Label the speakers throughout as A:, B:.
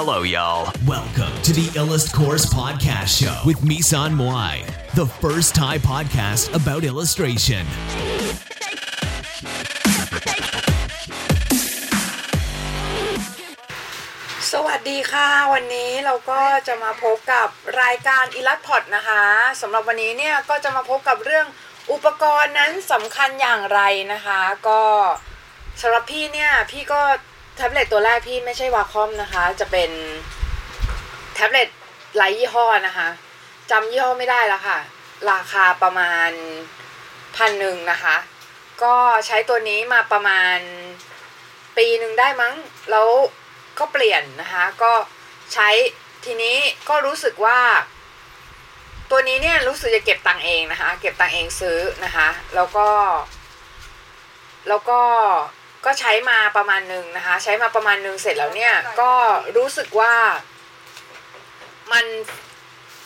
A: Hello, y'all.
B: Welcome to the Illust Course Podcast Show with Misan Moai, the first Thai podcast about illustration.
C: สวัสดีค่ะ วันนี้เราก็จะมาพบกับรายการอีลัดพอดนะคะสำหรับวันนี้เนี่ยก็จะมาพบกับเรื่องอุปกรณ์นั้นสำคัญอย่างไรนะคะ ก็สำหรับพี่เนี่ยพี่ก็ แท็บเล็ตตัวแรกพี่ไม่ใช่วาคอมนะคะ จะเป็นแท็บเล็ตไร้ยี่ห้อนะคะจำยี่ห้อไม่ได้แล้วค่ะ ราคาประมาณพันหนึ่งนะคะ ก็ใช้ตัวนี้มาประมาณปีหนึ่งได้มั้ง แล้วก็เปลี่ยนนะคะ ก็ใช้ทีนี้ก็รู้สึกว่า ตัวนี้เนี่ยรู้สึกจะเก็บตังเองนะคะ เก็บตังเองซื้อนะคะ แล้วก็ แล้วก็ ก็ใช้มาประมาณหนึ่งนะคะ ใช้มาประมาณหนึ่งเสร็จแล้วเนี่ย ก็รู้สึกว่ามัน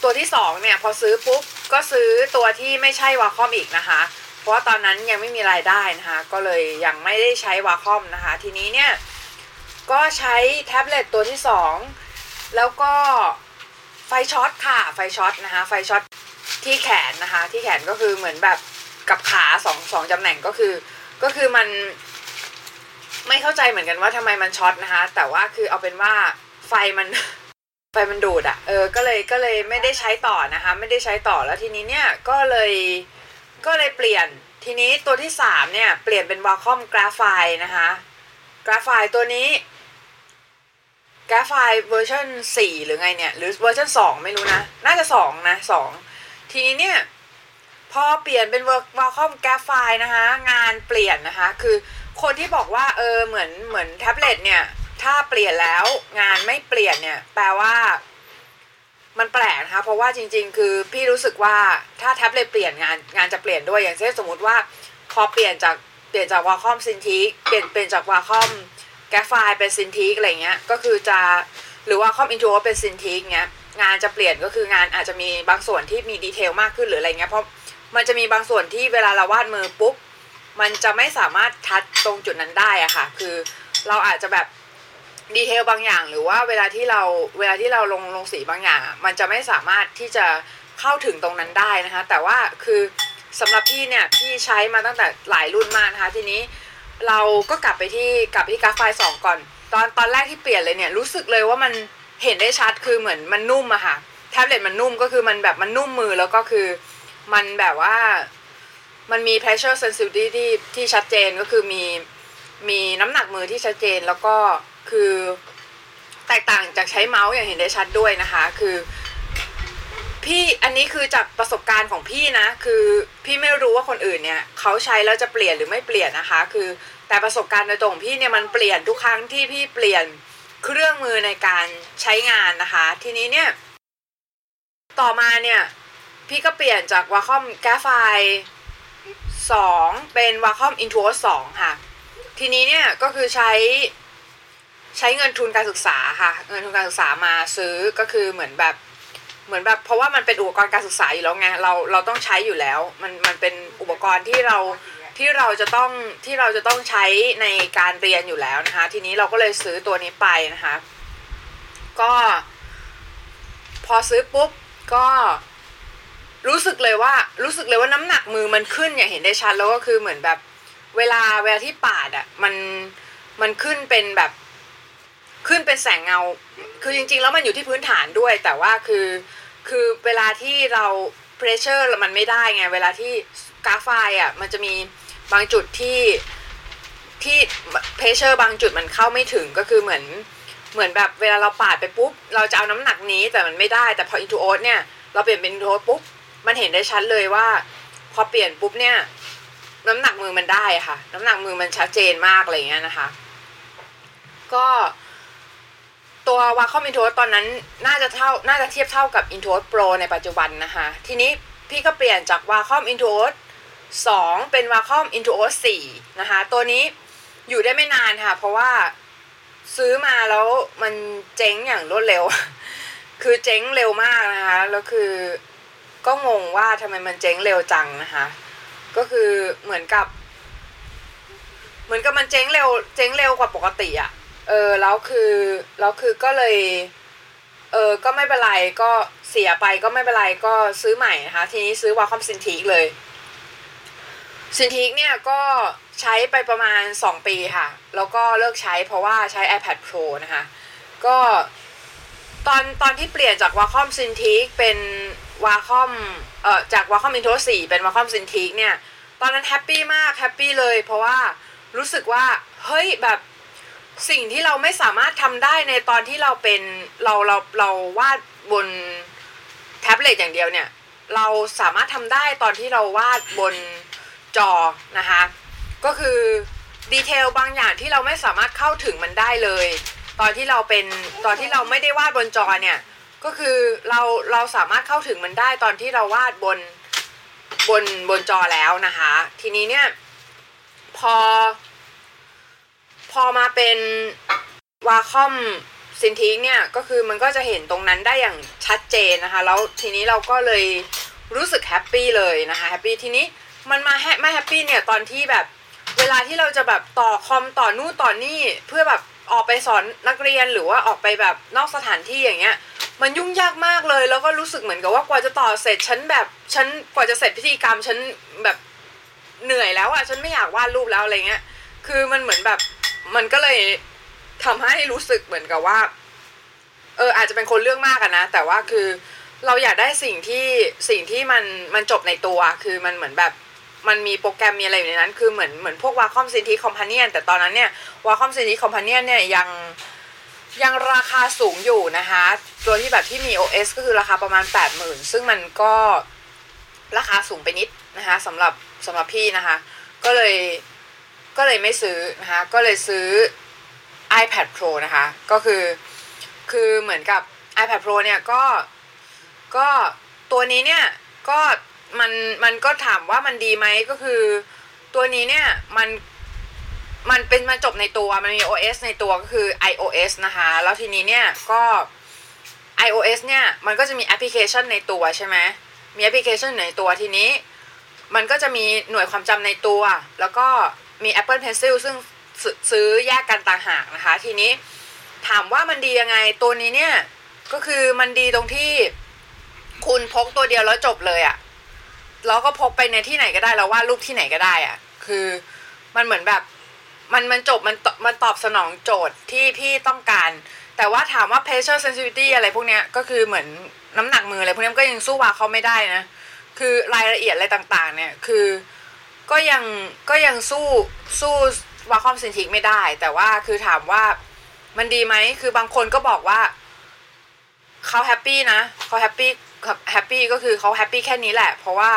C: ตัวที่สองเนี่ย พอซื้อปุ๊บก็ซื้อตัวที่ไม่ใช่วาคอมอีกนะคะ เพราะว่าตอนนั้นยังไม่มีรายได้นะคะ ก็เลยยังไม่ได้ใช้วาคอมนะคะ ทีนี้เนี่ย ก็ใช้แท็บเล็ตตัวที่สองแล้วก็ไฟช็อตค่ะ ไฟช็อตนะคะ ไฟช็อตที่แขนนะคะ ที่แขนก็คือเหมือนแบบกับขาสองสองตำแหน่งก็คือ ก็คือมัน ไม่เข้าใจเหมือนกันว่าทำไมมันช็อตนะคะ แต่ว่าคือเอาเป็นว่าไฟมันไฟมันดูดอะเออ ก็เลยก็เลยไม่ได้ใช้ต่อนะคะ ไม่ได้ใช้ต่อแล้วทีนี้เนี่ยก็เลยก็เลยเปลี่ยนทีนี้ตัวที่สามเนี่ยเปลี่ยนเป็น Wacom Graphire นะคะ Graphireตัวนี้ Graphire เวอร์ชันสี่หรือไงเนี่ย หรือเวอร์ชันสองไม่รู้นะ น่าจะสองนะสองทีนี้เนี่ย พอเปลี่ยนเป็น Wacom Graphire นะคะ งานเปลี่ยนนะคะ คือคนที่บอกว่าเออเหมือนเหมือนแท็บเล็ตเนี่ยถ้าเปลี่ยนแล้วงานไม่เปลี่ยนเนี่ย แปลว่ามันแปลกนะคะเพราะว่าจริง ๆ คือพี่รู้สึกว่าถ้าแท็บเล็ตเปลี่ยนงานงานจะเปลี่ยนด้วยอย่างเช่นสมมติว่าพอเปลี่ยนจากเปลี่ยนจาก Wacom Cintiq เปลี่ยนเปลี่ยนจาก Wacom Graphire เป็น Cintiq อะไรเงี้ยก็คือจะหรือ Wacom Intuos เป็น Cintiq เงี้ยงานจะเปลี่ยนก็คืองานอาจจะมีบางส่วนที่มี detail มากขึ้นหรืออะไรเงี้ยเพราะ มันจะมีบางส่วนที่เวลาเราวาดมือปุ๊บมันจะไม่สามารถ touch ตรงจุดนั้นได้อะค่ะ คือเราอาจจะแบบ detail บางอย่าง หรือว่าเวลาที่เราเวลาที่เราลงลงสีบางอย่าง มันจะไม่สามารถที่จะเข้าถึงตรงนั้นได้นะคะ แต่ว่าคือสำหรับพี่เนี่ยพี่ใช้มาตั้งแต่หลายรุ่นมากนะคะทีนี้เราก็กลับไปที่กลับไปที่กราฟไฟล์สองก่อน ตอนตอนแรกที่เปลี่ยนเลยเนี่ยรู้สึกเลยว่ามันเห็นได้ชัดคือเหมือนมันนุ่มอะค่ะแท็บเล็ตมันนุ่มก็คือมันแบบมันนุ่มมือแล้วก็คือ มันแบบว่ามันมี pressure sensitivity ที่ที่ชัดเจนก็คือมีมีน้ำหนักมือที่ชัดเจนแล้วก็คือแตกต่างจากใช้เมาส์อย่างเห็นได้ชัดด้วยนะคะ คือ พี่อันนี้คือจากประสบการณ์ของพี่นะ คือพี่ไม่รู้ว่าคนอื่นเนี่ยเขาใช้แล้วจะเปลี่ยนหรือไม่เปลี่ยนนะคะ คือแต่ประสบการณ์โดยตรงของพี่เนี่ยมันเปลี่ยนทุกครั้งที่พี่เปลี่ยนเครื่องมือในการใช้งานนะคะ ทีนี้เนี่ย ต่อมาเนี่ย พี่ก็เปลี่ยนจากวาคอมแกฟไฟสองเป็นวาคอมอินทัวสองค่ะ ทีนี้เนี่ยก็คือใช้ใช้เงินทุนการศึกษาค่ะ เงินทุนการศึกษามาซื้อก็คือเหมือนแบบเหมือนแบบเพราะว่ามันเป็นอุปกรณ์การศึกษาอยู่แล้วไงเราเราต้องใช้อยู่แล้ว มันมันเป็นอุปกรณ์ที่เราที่เราจะต้องที่เราจะต้องใช้ในการเรียนอยู่แล้วนะคะ ทีนี้เราก็เลยซื้อตัวนี้ไปนะคะ ก็ พอซื้อปุ๊บก็ สึกเลยว่ารู้สึกเลยว่าน้ำหนักมือมันขึ้นอย่างเห็นได้ชัดแล้วก็คือเหมือนแบบ เวลาเวลาที่ปาดอะมันมันขึ้นเป็นแบบขึ้นเป็นแสงเงา คือจริง ๆ แล้วมันอยู่ที่พื้นฐานด้วย แต่ว่าคือคือเวลาที่เรา pressure มันไม่ได้ไง เวลาที่ Graphire อะมันจะมีบางจุดที่ที่ pressure บางจุดมันเข้าไม่ถึงก็คือเหมือนเหมือนแบบเวลาเราปาดไปปุ๊บ เราจะเอาน้ำหนักนี้แต่มันไม่ได้แต่พอ Intuos เนี่ย เราเปลี่ยนเป็น Intuos ปุ๊บ มันเห็นได้ชัดเลยว่า พอเปลี่ยนปุ๊บเนี่ย น้ำหนักมือมันได้ค่ะ น้ำหนักมือมันชัดเจนมากอะไรเงี้ยนะคะ ก็ตัว Wacom Intuos ตอนนั้นน่าจะเท่าน่าจะเทียบเท่ากับ Intuos Pro ในปัจจุบันนะคะ ทีนี้พี่ก็เปลี่ยนจาก Wacom Intuos สองเป็น Wacom Intuos สี่นะคะ ตัวนี้อยู่ได้ไม่นานค่ะ เพราะว่าซื้อมาแล้วมันเจ๊งอย่างรวดเร็ว คือเจ๊งเร็วมากนะคะ แล้วคือ ก็งงว่าทำไมมันเจ๊งเร็วจังนะคะ ก็คือเหมือนกับ เหมือนกับมันเจ๊งเร็ว เจ๊งเร็วกว่าปกติอะเออแล้วคือแล้วคือก็เลย เออก็ไม่เป็นไรก็เสียไปก็ไม่เป็นไรก็ซื้อใหม่นะคะ ทีนี้ซื้อวาคอมซินทีกเลยซินทีกเนี่ยก็ใช้ไปประมาณ 2 ปีค่ะ แล้วก็เลิกใช้เพราะว่าใช้ iPad Pro นะคะ ก็ตอนตอนที่เปลี่ยนจาก Wacom Cintiq เป็น Wacom เอ่อจาก Wacom Intuos สี่เป็น Wacom Cintiq เนี่ยตอนนั้น happy มาก happy เลย เพราะว่ารู้สึกว่าเฮ้ยแบบสิ่งที่เราไม่สามารถทำได้ในตอนที่เราเป็นเราเราเราวาดบนแท็บเล็ตอย่างเดียวเนี่ย เราสามารถทำได้ตอนที่เราวาดบนจอนะคะก็คือดีเทลบางอย่างที่เราไม่สามารถเข้าถึงมันได้เลย ตอนที่เราเป็นตอนที่เราไม่ได้วาดบนจอเนี่ย ก็คือเราเราสามารถเข้าถึงมันได้ตอนที่เราวาดบนบนบนจอแล้วนะคะ ทีนี้เนี่ย พอ พอมาเป็นวาคอมซินทิกเนี่ยก็คือมันก็จะเห็นตรงนั้นได้อย่างชัดเจนนะคะ แล้วทีนี้เราก็เลยรู้สึก happy เลยนะคะ happy ทีนี้มันมาแฮไม่ happy เนี่ยตอนที่แบบเวลาที่เราจะแบบต่อคอมต่อนู่นต่อนี่เพื่อแบบออกไปสอนนักเรียนหรือว่าออกไปแบบนอกสถานที่อย่างเงี้ย มันยุ่งยากมากเลย แล้วก็รู้สึกเหมือนกับว่ากว่าจะต่อเสร็จฉันแบบฉันกว่าจะเสร็จพิธีกรรมฉันแบบเหนื่อยแล้วอะฉันไม่อยากวาดรูปแล้วอะไรเงี้ย คือมันเหมือนแบบมันก็เลยทำให้รู้สึกเหมือนกับว่า เอออาจจะเป็นคนเรื่องมากอะนะ แต่ว่าคือเราอยากได้สิ่งที่สิ่งที่มันมันจบในตัว คือมันเหมือนแบบมันมีโปรแกรมมีอะไรอยู่ในนั้น คือเหมือนเหมือนพวกวาคอมซินทีคอมพานีนแต่ตอนนั้นเนี่ยวาคอมซินทีคอมพานีนเนี่ยยัง ยังราคาสูงอยู่นะคะ ตัวที่แบบที่มี OS ก็คือราคาประมาณ 80,000 ซึ่งมันก็ราคาสูงไปนิดนะคะสำหรับสำหรับพี่นะคะ ก็เลยก็เลยไม่ซื้อนะคะ ก็เลยซื้อ iPad Pro นะคะ ก็คือคือเหมือนกับ iPad Pro เนี่ยก็ก็ตัวนี้เนี่ยก็มันมันก็ถามว่ามันดีไหมก็คือ ตัวนี้เนี่ยมัน มันเป็นมันจบในตัวมันมี OS ในตัวก็คือ iOS นะคะ แล้วทีนี้เนี่ยก็ iOS เนี่ยมันก็จะมีแอปพลิเคชันในตัวใช่ไหมมีแอปพลิเคชันในตัวทีนี้ มันก็จะมีหน่วยความจำในตัว แล้วก็มี Apple Pencil ซึ่งซื้อแยกกันต่างหากนะคะ ทีนี้ถามว่ามันดียังไงตัวนี้เนี่ย ก็คือมันดีตรงที่คุณพกตัวเดียวแล้วจบเลยอะ่ะแล้วก็พกไปในที่ไหนก็ได้แล้ววาดรูปที่ไหนก็ได้อะ่ะ คือมันเหมือนแบบ มันมันจบมันมันตอบสนองโจทย์ที่พี่ต้องการ แต่ว่าถามว่า pressure sensitivity อะไรพวกเนี้ยก็คือเหมือนน้ำหนักมืออะไรพวกนี้ก็ยังสู้ Wacom ไม่ได้นะ คือรายละเอียดอะไรต่างๆ เนี่ยคือก็ยังก็ยังสู้สู้ Wacom Cintiq ไม่ได้ แต่ว่าคือถามว่ามันดีไหมคือบางคนก็บอกว่าเขา happy นะเขา happy happy ก็คือเขา happy แค่นี้แหละ เพราะว่าว่า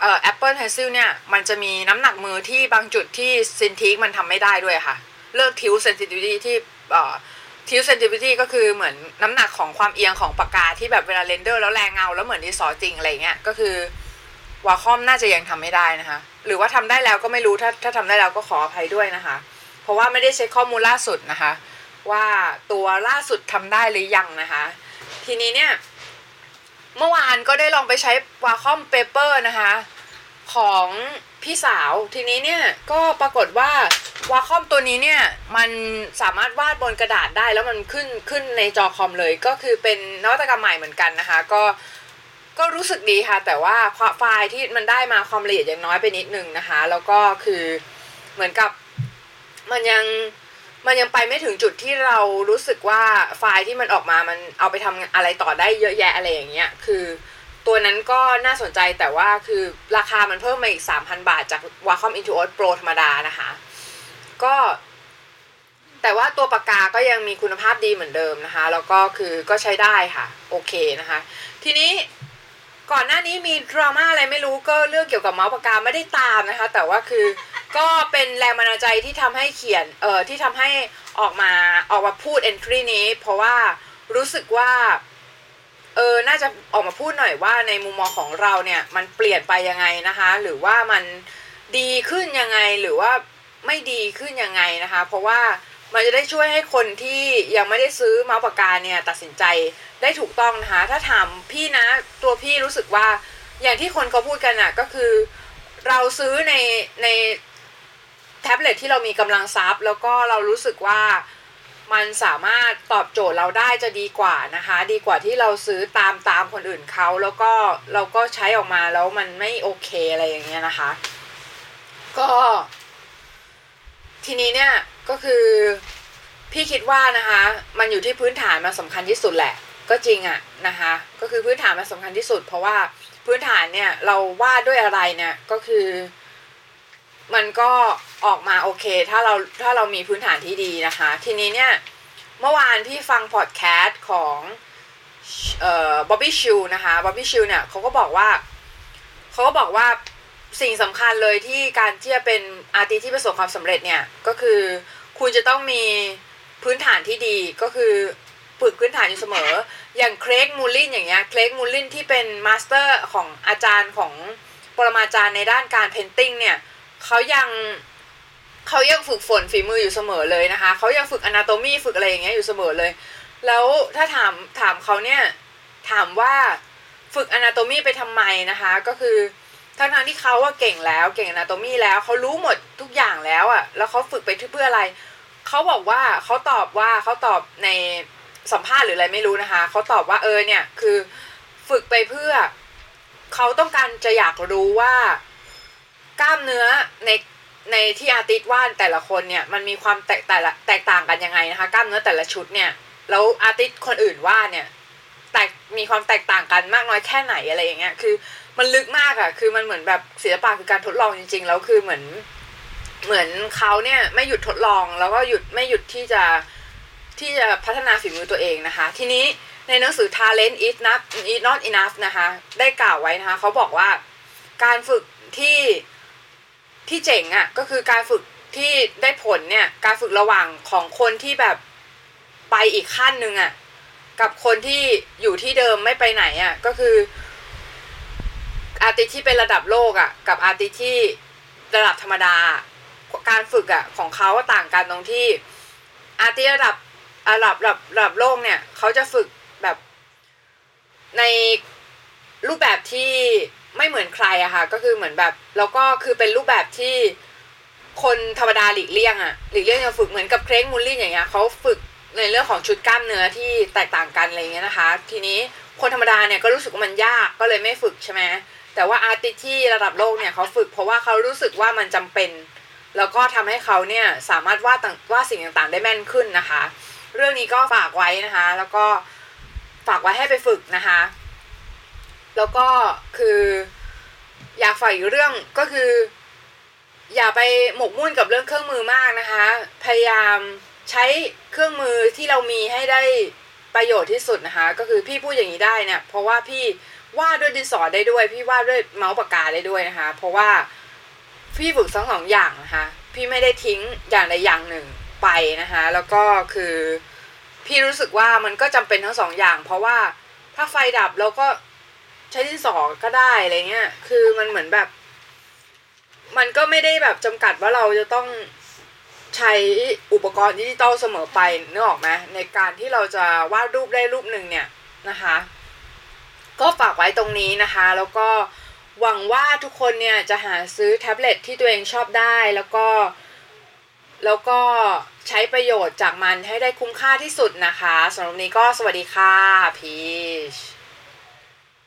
C: เอ่อ Apple Pencil เนี่ย มันจะมีน้ำหนักมือที่บางจุดที่ Cintiq มันทำไม่ได้ด้วยค่ะ เรียก tilt sensitivity ที่เอ่อ tilt sensitivity ก็คือเหมือนน้ำหนักของความเอียงของปากกาที่แบบเวลา render แล้วแรงเงา แล้วเหมือนดินสอจริงอะไรเงี้ยก็คือ Wacom น่าจะยังทำไม่ได้นะคะ หรือว่าทำได้แล้วก็ไม่รู้ถ้าถ้าทำได้แล้วก็ขออภัยด้วยนะคะ เพราะว่าไม่ได้เช็กข้อมูลล่าสุดนะคะ ว่าตัวล่าสุดทำได้หรือยังนะคะ ทีนี้เนี่ย เมื่อวานก็ได้ลองไปใช้ Wacom Paper นะคะ ของพี่สาวทีนี้เนี่ยก็ปรากฏว่าวาคอมตัวนี้เนี่ย มันสามารถวาดบนกระดาษได้แล้วมันขึ้นขึ้นในจอคอมเลย ก็คือเป็นนวัตกรรมใหม่เหมือนกันนะคะ ก็ก็รู้สึกดีค่ะ แต่ว่าไฟล์ที่มันได้มาความละเอียดยังน้อยไปนิดนึงนะคะ แล้วก็คือเหมือนกับมันยัง มันยังไปไม่ถึงจุดที่เรารู้สึกว่าไฟล์ที่มันออกมามันเอาไปทำอะไรต่อได้เยอะแยะอะไรอย่างเงี้ยคือตัวนั้นก็น่าสนใจแต่ว่าคือราคามันเพิ่มมาอีก 3,000 บาทจาก Wacom Intuos Pro ธรรมดานะคะ ก็ แต่ว่าตัวปากกาก็ยังมีคุณภาพดีเหมือนเดิมนะคะ แล้วก็คือก็ใช้ได้ค่ะ โอเคนะคะ ทีนี้ ก่อนหน้านี้มีดราม่าอะไรไม่รู้ก็เรื่องเกี่ยวกับเมาส์ปากกาไม่ได้ตามนะคะ แต่ว่าคือก็เป็นแรงบันดาลใจที่ทำให้เขียนเอ่อที่ทำให้ออกมาออกมาพูด entry นี้ เพราะว่ารู้สึกว่าเออน่าจะออกมาพูดหน่อยว่าในมุมมองของเราเนี่ย มันเปลี่ยนไปยังไงนะคะ หรือว่ามันดีขึ้นยังไงหรือว่าไม่ดีขึ้นยังไงนะคะ เพราะว่า มันจะได้ช่วยให้คนที่ยังไม่ได้ซื้อเมาส์ปากกาเนี่ยตัดสินใจได้ถูกต้องนะคะ ถ้าถามพี่นะตัวพี่รู้สึกว่าอย่างที่คนเขาพูดกันอะก็คือ เราซื้อในในแท็บเล็ตที่เรามีกำลังทรัพย์ แล้วก็เรารู้สึกว่ามันสามารถตอบโจทย์เราได้จะดีกว่านะคะ ดีกว่าที่เราซื้อตามตามคนอื่นเขาแล้วก็เราก็ใช้ออกมาแล้วมันไม่โอเคอะไรอย่างเงี้ยนะคะ ก็ ทีนี้เนี่ย ก็คือพี่คิดว่านะคะ มันอยู่ที่พื้นฐานมันสำคัญที่สุดแหละ ก็จริงอะนะคะ ก็คือพื้นฐานมันสำคัญที่สุด เพราะว่าพื้นฐานเนี่ยเราวาดด้วยอะไรเนี่ยก็คือ มันก็ออกมาโอเค ถ้าเราถ้าเรามีพื้นฐานที่ดีนะคะ ทีนี้เนี่ยเมื่อวานพี่ฟังพอดแคสต์ของเอ่อ Bobby Chiu นะคะ Bobby Chiu เนี่ยเขาก็บอกว่าเขาก็บอกว่า สิ่งสำคัญเลยที่การที่จะเป็น artist ที่ประสบความสำเร็จเนี่ยก็คือ คุณจะต้องมีพื้นฐานที่ดีก็คือฝึกพื้นฐานอยู่เสมอ อย่าง Craig Mullins อย่างเงี้ย Craig Mullins ที่เป็น master ของอาจารย์ของปรมาจารย์ในด้านการ painting เนี่ยเขายังเขายังฝึกฝนฝีมืออยู่เสมอเลยนะคะเขายังฝึก anatomy ฝึกอะไรอย่างเงี้ยอยู่เสมอเลย แล้วถ้าถามถามเขาเนี่ยถามว่าฝึก anatomy ไปทำไมนะคะ ก็คือ ทั้งทางที่เขาว่าเก่งแล้วเก่ง anatomy แล้วเขารู้หมดทุกอย่างแล้วอะ่ะแล้วเขาฝึกไปเพื่ออะไร เขาบอกว่าเขาตอบว่าเขาตอบในสัมภาษณ์หรืออะไรไม่รู้นะคะ เขาตอบว่าเออเนี่ยคือฝึกไปเพื่อเขาต้องการจะอยากรู้ว่ากล้ามเนื้อในในที่อาร์ติสวาดแต่ละคนเนี่ยมันมีความแตกแต่ละแตกต่างกันยังไงนะคะ กล้ามเนื้อแต่ละชุดเนี่ยแล้วอาร์ติสคนอื่นวาดเนี่ยแตกมีความแตกต่างกันมากน้อยแค่ไหนอะไรอย่างเงี้ยคือ มันลึกมากอะ่ะคือมันเหมือนแบบศิลปะคือการทดลองจริง ๆ แล้วคือเหมือน เหมือนเขาเนี่ยไม่หยุดทดลองแล้วก็หยุดไม่หยุดที่จะที่จะพัฒนาฝีมือตัวเองนะคะ ทีนี้ในหนังสือ talent is not is not enough นะคะ ได้กล่าวไว้นะคะเขาบอกว่าการฝึกที่ที่เจ๋งอะ่ะก็คือการฝึกที่ได้ผลเนี่ย การฝึกระหว่างของคนที่แบบไปอีกขั้นหนึ่งอะ่ะกับคนที่อยู่ที่เดิมไม่ไปไหนอะ่ะก็คือ ร์ติที่เป็นระดับโลกอะ่ะ กับอาร์ติที่ระดับธรรมดา การฝึกอะ่ะของเขาต่างกันตรงที่อาร์ติระดับระดับระดับระดับโลกเนี่ยเขาจะฝึกแบบในรูปแบบที่ไม่เหมือนใครอะค่ะ ก็คือเหมือนแบบ แล้วก็คือเป็นรูปแบบที่คนธรรมดาหลีกเลี่ยงอะหลีกเลี่ยงจะฝึกเหมือนกับเคร่งมูลลี่อย่างเงี้ยเขาฝึกในเรื่องของชุดกล้ามเนื้อที่แตกต่างกันอะไรเงี้ยนะคะ ทีนี้คนธรรมดาเนี่ยก็รู้สึกว่ามันยากก็เลยไม่ฝึกใช่ไหม แต่ว่าอาร์ติที่ระดับโลกเนี่ยเขาฝึกเพราะว่าเขารู้สึกว่ามันจำเป็น แล้วก็ทำให้เขาเนี่ยสามารถวาดวาดสิ่งต่างๆ ได้แม่นขึ้นนะคะ เรื่องนี้ก็ฝากไว้นะคะ แล้วก็ฝากไว้ให้ไปฝึกนะคะ แล้วก็คืออยากฝากอีกเรื่องก็คือ อย่าไปหมกมุ่นกับเรื่องเครื่องมือมากนะคะ พยายามใช้เครื่องมือที่เรามีให้ได้ประโยชน์ที่สุดนะคะ ก็คือพี่พูดอย่างนี้ได้เนี่ยเพราะว่าพี่ วาดด้วยดินสอได้ด้วย พี่วาดด้วยเมาส์ปากกาได้ด้วยนะคะ เพราะว่าพี่ฝึกทั้งสองอย่างนะคะ พี่ไม่ได้ทิ้งอย่างใดอย่างหนึ่งไปนะคะ แล้วก็คือพี่รู้สึกว่ามันก็จำเป็นทั้งสองอย่าง เพราะว่าถ้าไฟดับเราก็ใช้ดินสอก็ได้อะไรเงี้ย คือมันเหมือนแบบ มันก็ไม่ได้แบบจำกัดว่าเราจะต้องใช้อุปกรณ์ดิจิตอลเสมอไปนึกออกไหมในการที่เราจะวาดรูปได้รูปหนึ่งเนี่ยนะคะ ก็ฝากไว้ตรงนี้นะคะ แล้วก็หวังว่าทุกคนเนี่ยจะหาซื้อแท็บเล็ตที่ตัวเองชอบได้แล้วก็ แล้วก็ใช้ประโยชน์จากมันให้ได้คุ้มค่าที่สุดนะคะสำหรับนี้ก็สวัสดีค่ะพีช